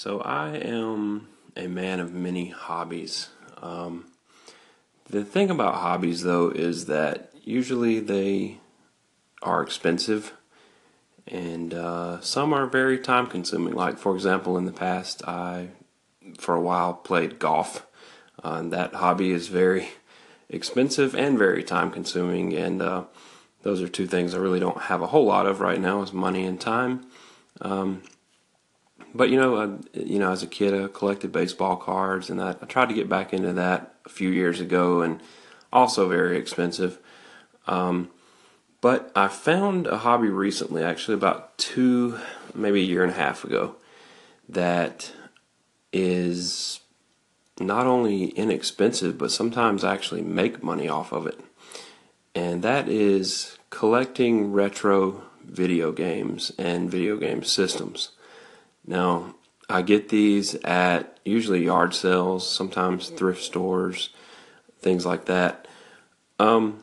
So I am a man of many hobbies. Um, the thing about hobbies, though, is that usually they are expensive and uh, some are very time consuming. Like, for example, in the past, I, for a while, played golf. Uh, and that hobby is very expensive and very time consuming. And uh, those are two things I really don't have a whole lot of right now is money and time. Um, but you know, I, you know, as a kid, I collected baseball cards, and I, I, tried to get back into that a few years ago, and also very expensive. Um, but I found a hobby recently, actually about two, maybe a year and a half ago, that is not only inexpensive, but sometimes actually make money off of it. And that is collecting retro video games and video game systems. Now, I get these at usually yard sales, sometimes thrift stores, things like that. Um,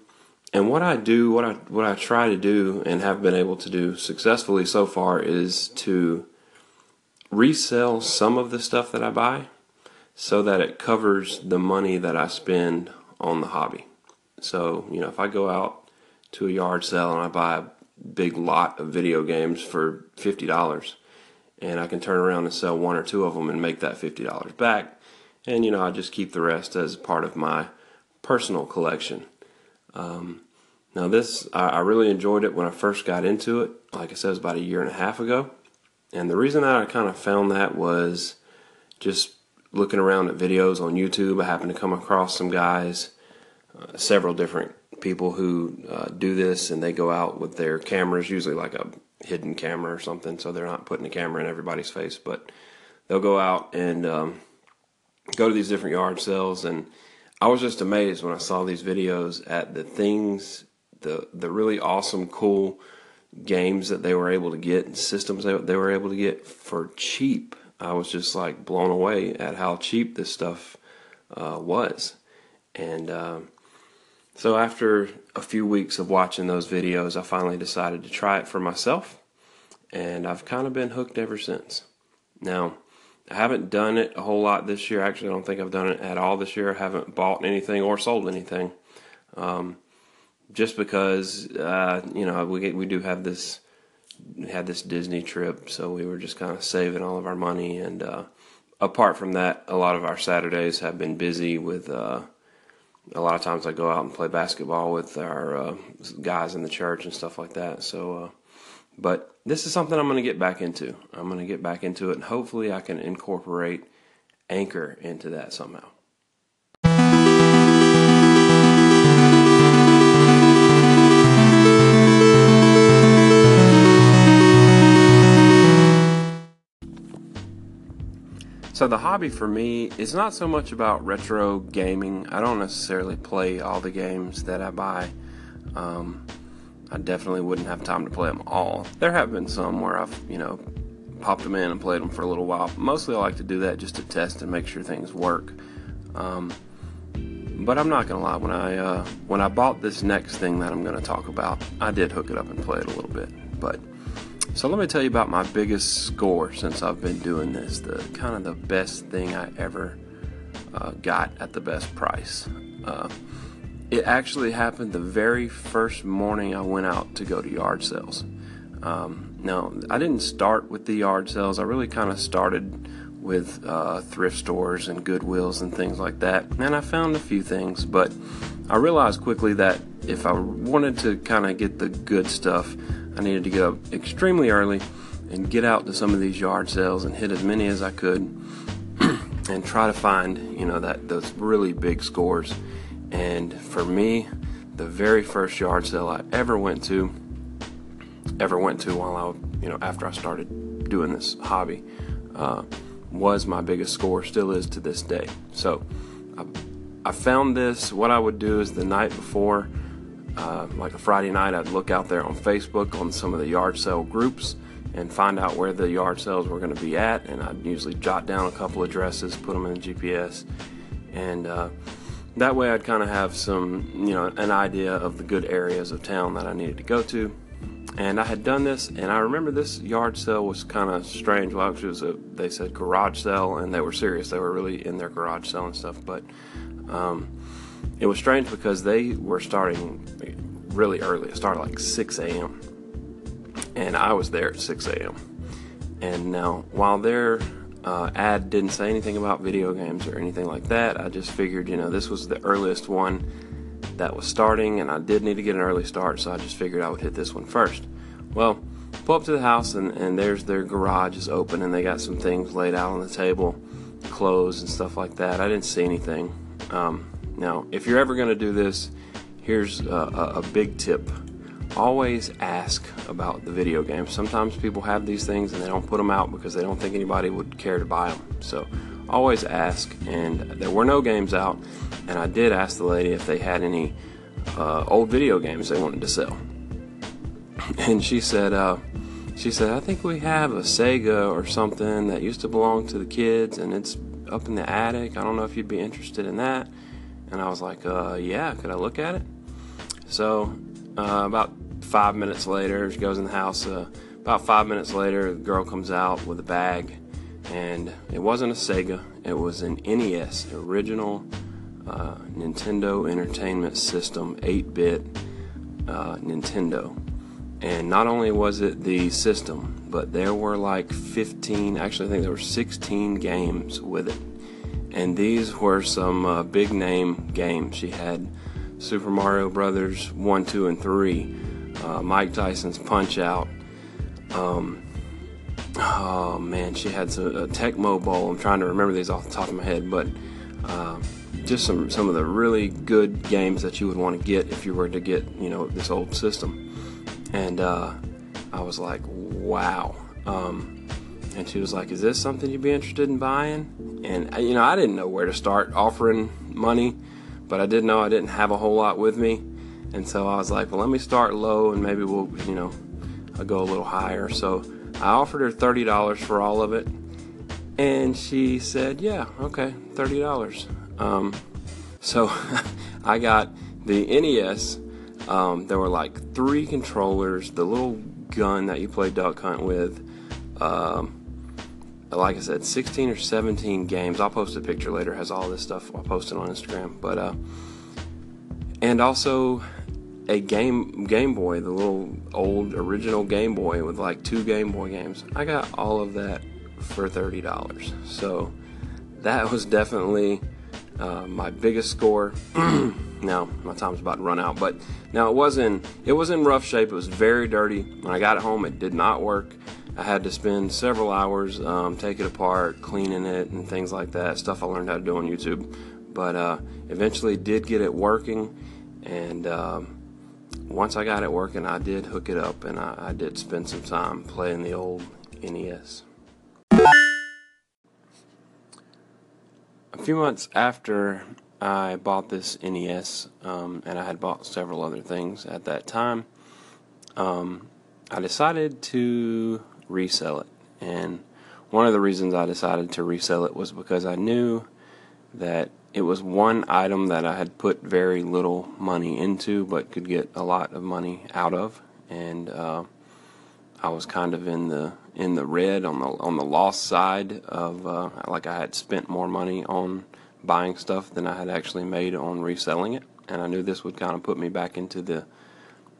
and what I do, what I what I try to do, and have been able to do successfully so far, is to resell some of the stuff that I buy, so that it covers the money that I spend on the hobby. So you know, if I go out to a yard sale and I buy a big lot of video games for fifty dollars and I can turn around and sell one or two of them and make that $50 back. And, you know, I just keep the rest as part of my personal collection. Um, now, this, I, I, really enjoyed it when I first got into it. Like I said, it was about a year and a half ago. And the reason that I kind of found that was just looking around at videos on YouTube. I happened to come across some guys, uh, several different people who uh, do this, and they go out with their cameras, usually like a hidden camera or something, so they're not putting a camera in everybody's face. But they'll go out and um, go to these different yard sales, and I was just amazed when I saw these videos at the things, the the really awesome, cool games that they were able to get and systems they, they were able to get for cheap. I was just like blown away at how cheap this stuff uh, was, and. Uh, so after a few weeks of watching those videos, I finally decided to try it for myself, and I've kind of been hooked ever since. Now, I haven't done it a whole lot this year. Actually, I don't think I've done it at all this year. I haven't bought anything or sold anything, um, just because uh, you know we we do have this had this Disney trip, so we were just kind of saving all of our money. And uh, apart from that, a lot of our Saturdays have been busy with. Uh, a lot of times I go out and play basketball with our uh, guys in the church and stuff like that. So, uh, but this is something I'm going to get back into. I'm going to get back into it, and hopefully, I can incorporate Anchor into that somehow. So the hobby for me is not so much about retro gaming. I don't necessarily play all the games that I buy. Um, I definitely wouldn't have time to play them all. There have been some where I've, you know, popped them in and played them for a little while. Mostly I like to do that just to test and make sure things work. Um, but I'm not gonna lie, when I uh, when I bought this next thing that I'm gonna talk about, I did hook it up and play it a little bit. But so let me tell you about my biggest score since I've been doing this. The kind of the best thing I ever uh, got at the best price. Uh, it actually happened the very first morning I went out to go to yard sales. Um, now I didn't start with the yard sales. I really kind of started with uh, thrift stores and Goodwills and things like that. And I found a few things, but I realized quickly that if I wanted to kind of get the good stuff, I needed to get up extremely early and get out to some of these yard sales and hit as many as I could and try to find, you know, that those really big scores. And for me, the very first yard sale I ever went to, ever went to while I, you know, after I started doing this hobby, uh, was my biggest score, still is to this day. So I, I found this. What I would do is the night before, uh, like a Friday night, I'd look out there on Facebook on some of the yard sale groups and find out where the yard sales were going to be at. And I'd usually jot down a couple addresses, put them in the GPS, and uh, that way I'd kind of have some, you know, an idea of the good areas of town that I needed to go to. and I had done this, and I remember this yard sale was kind of strange. Well, it was a they said garage sale, and they were serious. They were really in their garage selling stuff, but um, it was strange because they were starting really early. It started like 6 a.m. and I was there at 6 a.m. And now, while their uh, ad didn't say anything about video games or anything like that, I just figured, you know, this was the earliest one that was starting, and I did need to get an early start, so I just figured I would hit this one first. Well, pull up to the house, and, and there's their garage is open, and they got some things laid out on the table, clothes and stuff like that. I didn't see anything. Um, now, if you're ever going to do this, here's a, a, big tip always ask about the video games. Sometimes people have these things and they don't put them out because they don't think anybody would care to buy them. So always ask. And there were no games out, and I did ask the lady if they had any uh, old video games they wanted to sell. And she said, uh, she said, I think we have a Sega or something that used to belong to the kids, and it's up in the attic. I don't know if you'd be interested in that. And I was like, uh, yeah, could I look at it? So uh, about five minutes later, she goes in the house. Uh, about five minutes later, the girl comes out with a bag, and it wasn't a Sega. It was an NES, original uh, Nintendo Entertainment System, 8-bit uh, Nintendo. And not only was it the system, but there were like 15, actually I think there were 16 games with it. And these were some uh, big name games. She had Super Mario Brothers 1, 2, and 3, uh, Mike Tyson's Punch Out. Um, oh man, she had some, a Tecmo Bowl. I'm trying to remember these off the top of my head, but uh, just some some of the really good games that you would want to get if you were to get you know this old system. And uh, I was like, wow. Um, and she was like, "Is this something you'd be interested in buying?" And you know, I didn't know where to start offering money but I did know I didn't have a whole lot with me, and so I was like, well, let me start low and maybe we'll, you know, I'll go a little higher. So I offered her thirty dollars for all of it, and she said, yeah, okay, thirty dollars. Um, so I got the NES. Um, there were like three controllers, the little gun that you play duck hunt with. Um, like I said, 16 or 17 games. I'll post a picture later. Has all this stuff. I'll post it on Instagram. But uh, and also a game Game Boy, the little old original Game Boy with like two Game Boy games. I got all of that for thirty dollars. So that was definitely uh, my biggest score. now my time's about to run out, but now it was in it was in rough shape. It was very dirty. When I got it home, it did not work. I had to spend several hours um, take it apart, cleaning it, and things like that. Stuff I learned how to do on YouTube. But uh, eventually did get it working, and um, once I got it working, I did hook it up, and I, I did spend some time playing the old NES. A few months after I bought this NES, um, and I had bought several other things at that time, um, I decided to resell it. And one of the reasons I decided to resell it was because I knew that it was one item that I had put very little money into but could get a lot of money out of. And uh, I was kind of in the in the red on the on the loss side of uh, like I had spent more money on buying stuff than I had actually made on reselling it. And I knew this would kind of put me back into the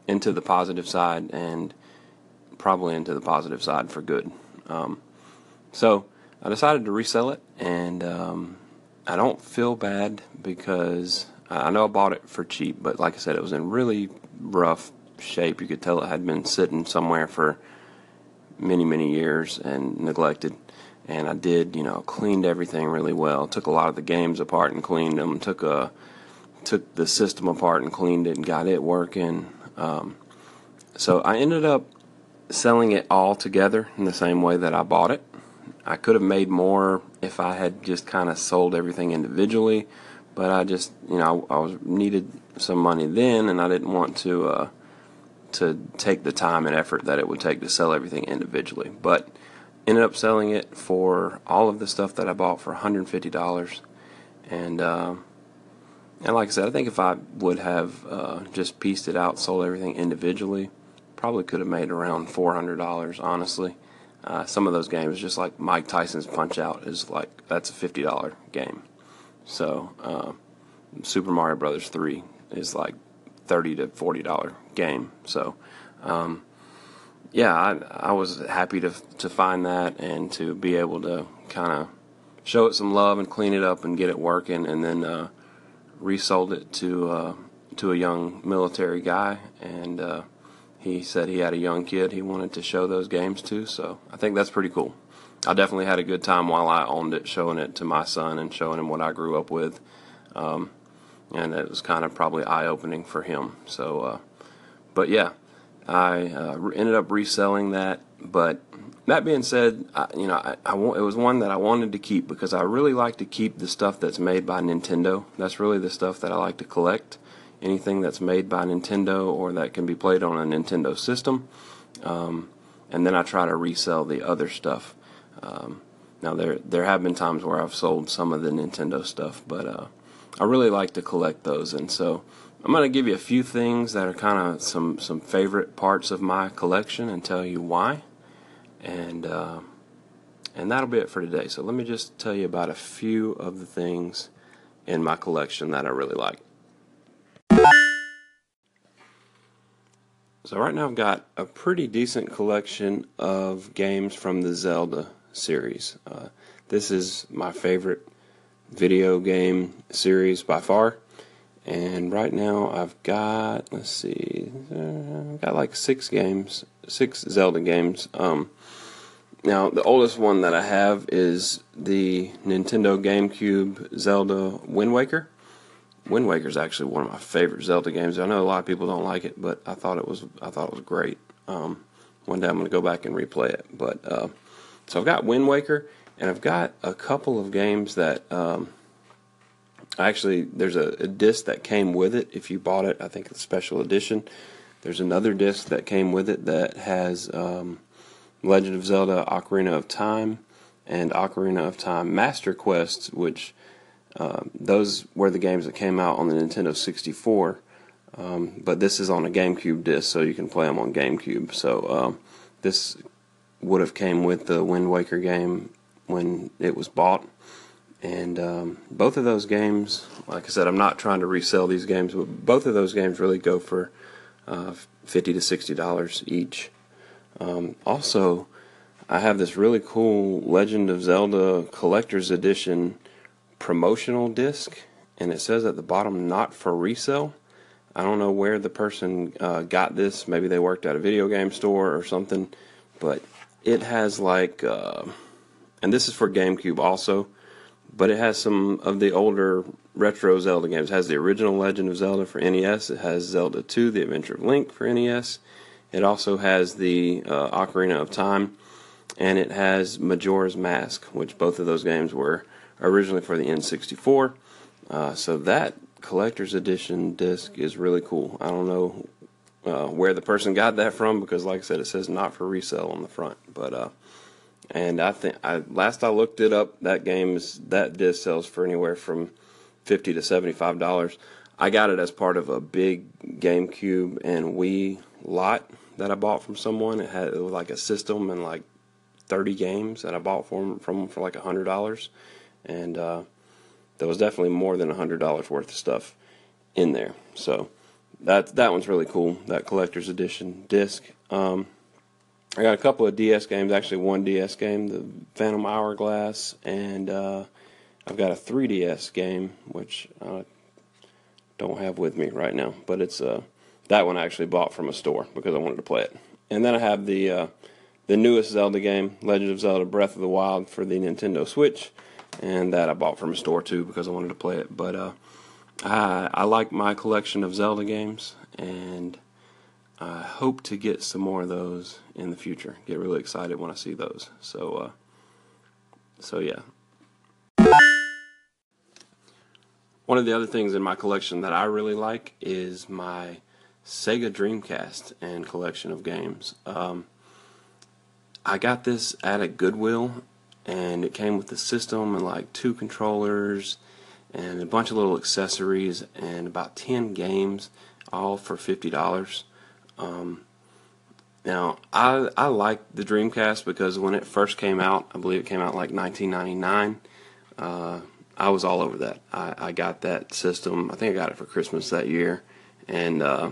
into the positive side. And probably into the positive side for good. Um, so I decided to resell it, and um, I don't feel bad because I know I bought it for cheap, but like I said, it was in really rough shape. You could tell it had been sitting somewhere for many, many years and neglected. And I did, you know, cleaned everything really well. Took a lot of the games apart and cleaned them. Took a took the system apart and cleaned it and got it working. Um, so I ended up selling it all together in the same way that I bought it. I could have made more if I had just kind of sold everything individually, but I just, you know, I, I was needed some money then, and I didn't want to uh, to take the time and effort that it would take to sell everything individually. But ended up selling it for all of the stuff that I bought for $150, and uh, and like I said, I think if I would have uh, just pieced it out, sold everything individually, probably could have made around four hundred dollars. Honestly, uh, some of those games, just like Mike Tyson's Punch Out, is like that's a fifty dollar game. So uh, Super Mario Brothers three is like thirty to forty dollar game. So. Um, yeah, I, I was happy to to find that and to be able to kind of show it some love and clean it up and get it working, and then uh, resold it to uh, to a young military guy, and uh, he said he had a young kid he wanted to show those games to. So I think that's pretty cool. I definitely had a good time while I owned it, showing it to my son and showing him what I grew up with, um, and it was kind of probably eye opening for him. So, uh, but yeah. I uh, ended up reselling that, but that being said, I, you know, I, I, it was one that I wanted to keep because I really like to keep the stuff that's made by Nintendo. That's really the stuff that I like to collect. Anything that's made by Nintendo or that can be played on a Nintendo system. Um, and then I try to resell the other stuff. Um, now there there have been times where I've sold some of the Nintendo stuff, but uh, I really like to collect those, and so I'm going to give you a few things that are kind of some some favorite parts of my collection and tell you why, and uh, and that'll be it for today. So let me just tell you about a few of the things in my collection that I really like. So right now I've got a pretty decent collection of games from the Zelda series. Uh, this is my favorite video game series by far. And right now I've got, let's see, uh, I've got like six games, six Zelda games. Um, now, the oldest one that I have is the Nintendo GameCube Zelda Wind Waker. Wind Waker is actually one of my favorite Zelda games. I know a lot of people don't like it, but I thought it was I thought it was great. Um, one day I'm going to go back and replay it. But uh, so I've got Wind Waker, and I've got a couple of games that um, Actually, there's a, a disc that came with it. If you bought it, I think it's a special edition. There's another disc that came with it that has um, Legend of Zelda: Ocarina of Time and Ocarina of Time Master Quest, which um, those were the games that came out on the Nintendo 64. Um, but this is on a GameCube disc, so you can play them on GameCube. So um, this would have came with the Wind Waker game when it was bought. And um, both of those games, like I said, I'm not trying to resell these games, but both of those games really go for uh, fifty to sixty dollars each. Also, I have this really cool Legend of Zelda Collector's Edition promotional disc, and it says at the bottom "not for resale." I don't know where the person uh, got this. Maybe they worked at a video game store or something, but it has like, uh, and this is for GameCube also but it has some of the older retro Zelda games. It has the original Legend of Zelda for NES. It has Zelda 2: The Adventure of Link for NES. It also has the uh, Ocarina of Time, and it has Majora's Mask, which both of those games were originally for the N64. Uh, so that collector's edition disc is really cool. I don't know uh, where the person got that from because, like I said, it says not for resale on the front, but uh, and I think I last I looked it up, that game is that disc sells for anywhere from fifty to seventy five dollars. I got it as part of a big GameCube and Wii lot that I bought from someone. It had it was like a system and like thirty games that I bought from from for like a hundred dollars, and uh, there was definitely more than hundred dollars worth of stuff in there. So that that one's really cool. That collector's edition disc. Um, I got a couple of DS games, actually one DS game, the Phantom Hourglass, and uh, I've got a 3DS game, which I don't have with me right now, but it's uh, that one I actually bought from a store because I wanted to play it. And then I have the uh, the newest Zelda game, Legend of Zelda: Breath of the Wild, for the Nintendo Switch, and that I bought from a store too because I wanted to play it. But uh, I I like my collection of Zelda games, and I hope to get some more of those in the future. Get really excited when I see those. So, uh, so yeah. One of the other things in my collection that I really like is my Sega Dreamcast and collection of games. Um, I got this at a Goodwill, and it came with the system and like two controllers and a bunch of little accessories and about 10 games, all for $50. Um, Now, I I like the Dreamcast because when it first came out, I believe it came out like 1999. Uh, I was all over that. I, I got that system. I think I got it for Christmas that year, and uh,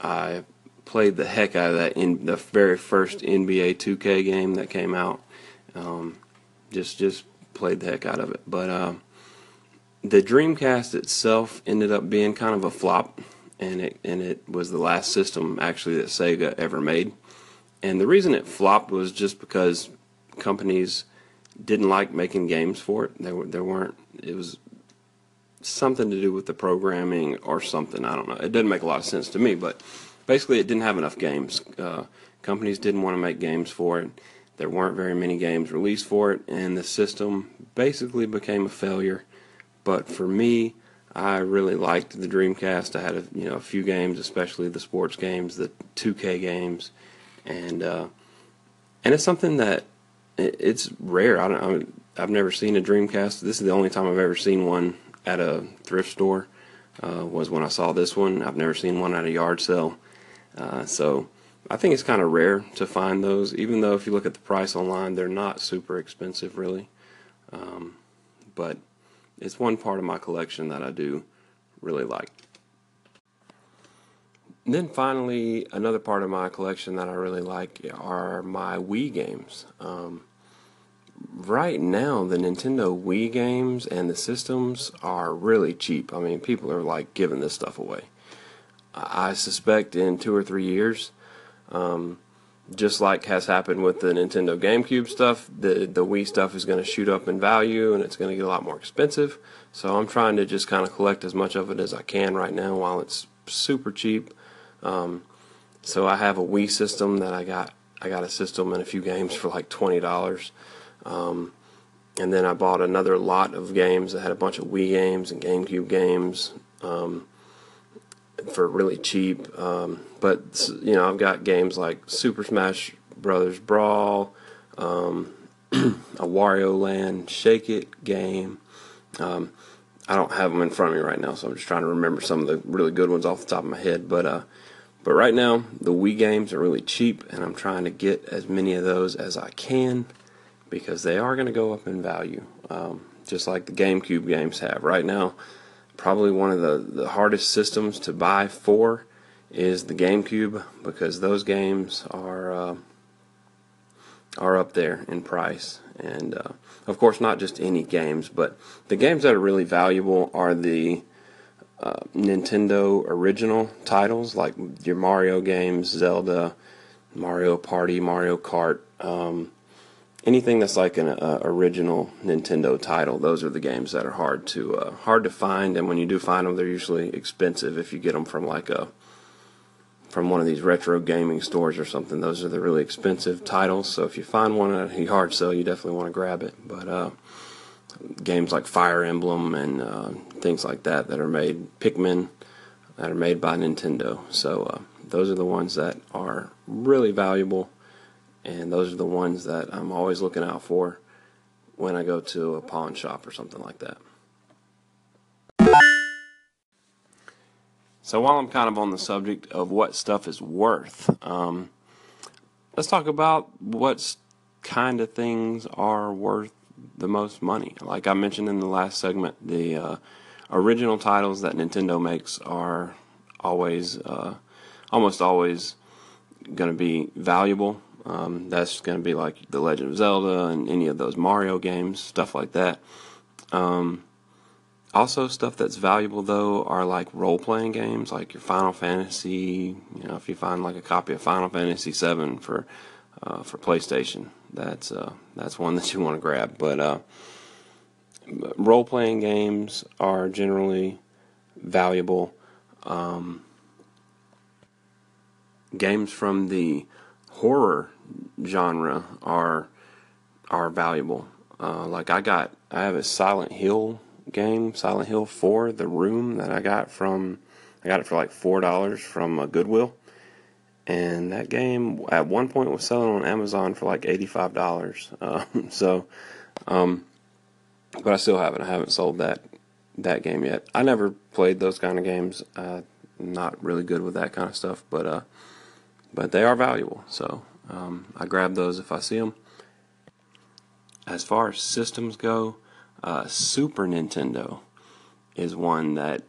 I played the heck out of that in the very first NBA 2K game that came out. Um, just just played the heck out of it. But uh, the Dreamcast itself ended up being kind of a flop and it and it was the last system actually that Sega ever made. And the reason it flopped was just because companies didn't like making games for it. There were there weren't it was something to do with the programming or something. I don't know. It didn't make a lot of sense to me, but basically it didn't have enough games. Uh, companies didn't want to make games for it. There weren't very many games released for it, and the system basically became a failure. But for me, I really liked the Dreamcast. I had a you know a few games, especially the sports games, the 2K games, and uh, and it's something that it, it's rare. I don't. I have never seen a Dreamcast. This is the only time I've ever seen one at a thrift store. Uh, was when I saw this one. I've never seen one at a yard sale. Uh, so I think it's kind of rare to find those. Even though if you look at the price online, they're not super expensive, really. Um, but it's one part of my collection that I do really like. And then finally, another part of my collection that I really like are my Wii games. Um, right now, the Nintendo Wii games and the systems are really cheap. I mean, people are like giving this stuff away. I suspect in two or three years, um, just like has happened with the Nintendo GameCube stuff, the the Wii stuff is going to shoot up in value and it's going to get a lot more expensive. So I'm trying to just kind of collect as much of it as I can right now while it's super cheap. Um, so I have a Wii system that I got. I got a system and a few games for like twenty dollars. Um, and then I bought another lot of games I had a bunch of Wii games and GameCube games. Um, for really cheap. Um, but you know, I've got games like Super Smash Brothers Brawl, um, a Wario Land Shake It game. Um, I don't have them in front of me right now, so I'm just trying to remember some of the really good ones off the top of my head. But uh, but right now, the Wii games are really cheap, and I'm trying to get as many of those as I can because they are going to go up in value, um, just like the GameCube games have. Right now, probably one of the, the hardest systems to buy for is the GameCube because those games are uh, are up there in price, and uh, of course not just any games, but the games that are really valuable are the uh, Nintendo original titles like your Mario games, Zelda, Mario Party, Mario Kart. Um, anything that's like an uh, original Nintendo title, those are the games that are hard to uh, hard to find, and when you do find them, they're usually expensive if you get them from like a from one of these retro gaming stores or something. Those are the really expensive titles. So if you find one at a yard sale, you definitely want to grab it. But uh, games like Fire Emblem and uh, things like that that are made, Pikmin, that are made by Nintendo. So uh, those are the ones that are really valuable and those are the ones that I'm always looking out for when I go to a pawn shop or something like that. So while I'm kind of on the subject of what stuff is worth, um, let's talk about what kind of things are worth the most money. Like I mentioned in the last segment, the uh, original titles that Nintendo makes are always, uh, almost always, going to be valuable um, that's going to be like The Legend of Zelda and any of those Mario games, stuff like that. Um, also, stuff that's valuable though are like role playing games, like your Final Fantasy. You know, if you find like a copy of Final Fantasy VII for uh, for PlayStation, that's uh, that's one that you want to grab. But uh, role playing games are generally valuable. Um, games from the horror genre are are valuable. Uh, like I got, I have a Silent Hill game, Silent Hill Four, The Room that I got from, I got it for like four dollars from uh, Goodwill, and that game at one point was selling on Amazon for like eighty five dollars. Uh, so, um, but I still haven't, I haven't sold that that game yet. I never played those kind of games. Uh, not really good with that kind of stuff, but uh, but they are valuable. So um, I grab those if I see them. As far as systems go, uh, Super Nintendo is one that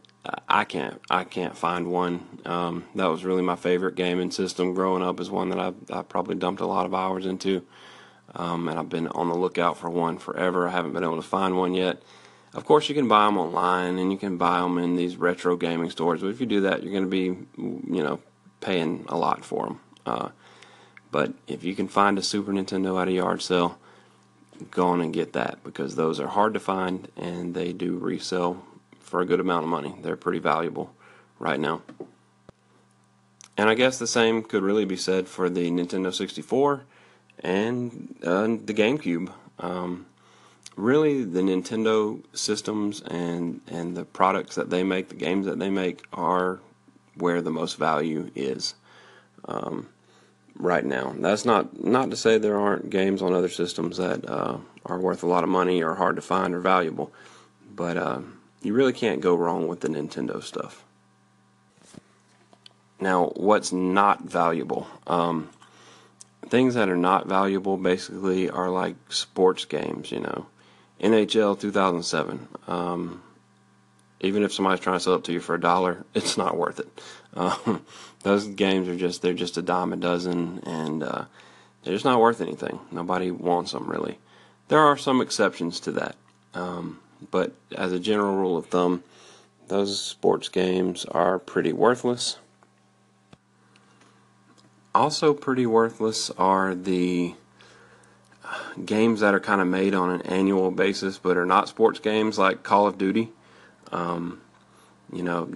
I can't I can't find one. Um, that was really my favorite gaming system growing up. Is one that I I probably dumped a lot of hours into, um, and I've been on the lookout for one forever. I haven't been able to find one yet. Of course, you can buy them online and you can buy them in these retro gaming stores. But if you do that, you're going to be you know paying a lot for them. Uh, but if you can find a Super Nintendo at a yard sale, go on and get that because those are hard to find and they do resell for a good amount of money. They're pretty valuable right now. And I guess the same could really be said for the Nintendo 64 and uh, the GameCube. Um, really, the Nintendo systems and and the products that they make, the games that they make, are where the most value is um, right now. That's not not to say there aren't games on other systems that uh, are worth a lot of money or hard to find or valuable, but uh, you really can't go wrong with the Nintendo stuff. Now, what's not valuable? Um, things that are not valuable basically are like sports games, you know. NHL 2007. Um, even if somebody's trying to sell it to you for a dollar, it's not worth it. Um, those games are just they're just a dime a dozen, and uh, they're just not worth anything. Nobody wants them really. There are some exceptions to that. Um, but as a general rule of thumb, those sports games are pretty worthless. Also, pretty worthless are the games that are kind of made on an annual basis but are not sports games like Call of Duty. Um, you know,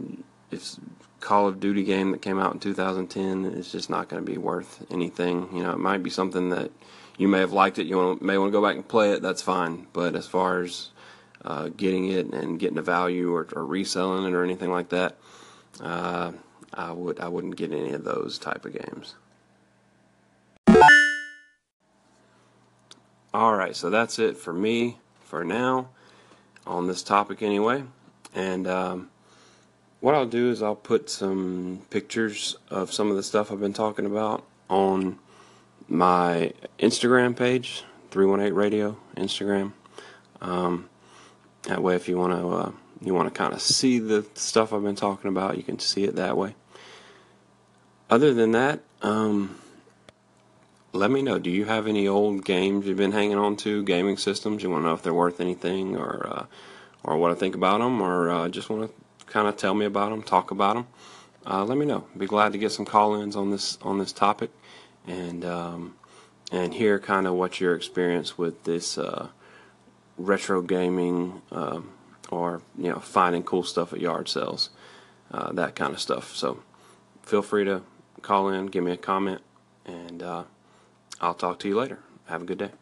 it's Call of Duty game that came out in 2010 is just not going to be worth anything. You know, it might be something that you may have liked it, you may want to go back and play it, that's fine. But as far as uh, getting it and getting a value or, or, reselling it or anything like that, uh, I would I wouldn't get any of those type of games. All right, so that's it for me for now on this topic anyway. And um, what I'll do is I'll put some pictures of some of the stuff I've been talking about on my Instagram page, 318 Radio Instagram. Um, that way, if you want to, uh, you want to kind of see the stuff I've been talking about, you can see it that way. Other than that, um, let me know. Do you have any old games you've been hanging on to, gaming systems? You want to know if they're worth anything, or uh, or what I think about them, or uh, just want to kind of tell me about them, talk about them? Uh, let me know. Be glad to get some call-ins on this on this topic, and um, and hear kind of what your experience with this uh, retro gaming um, or you know finding cool stuff at yard sales, uh, that kind of stuff. So feel free to call in, give me a comment, and uh, I'll talk to you later. Have a good day.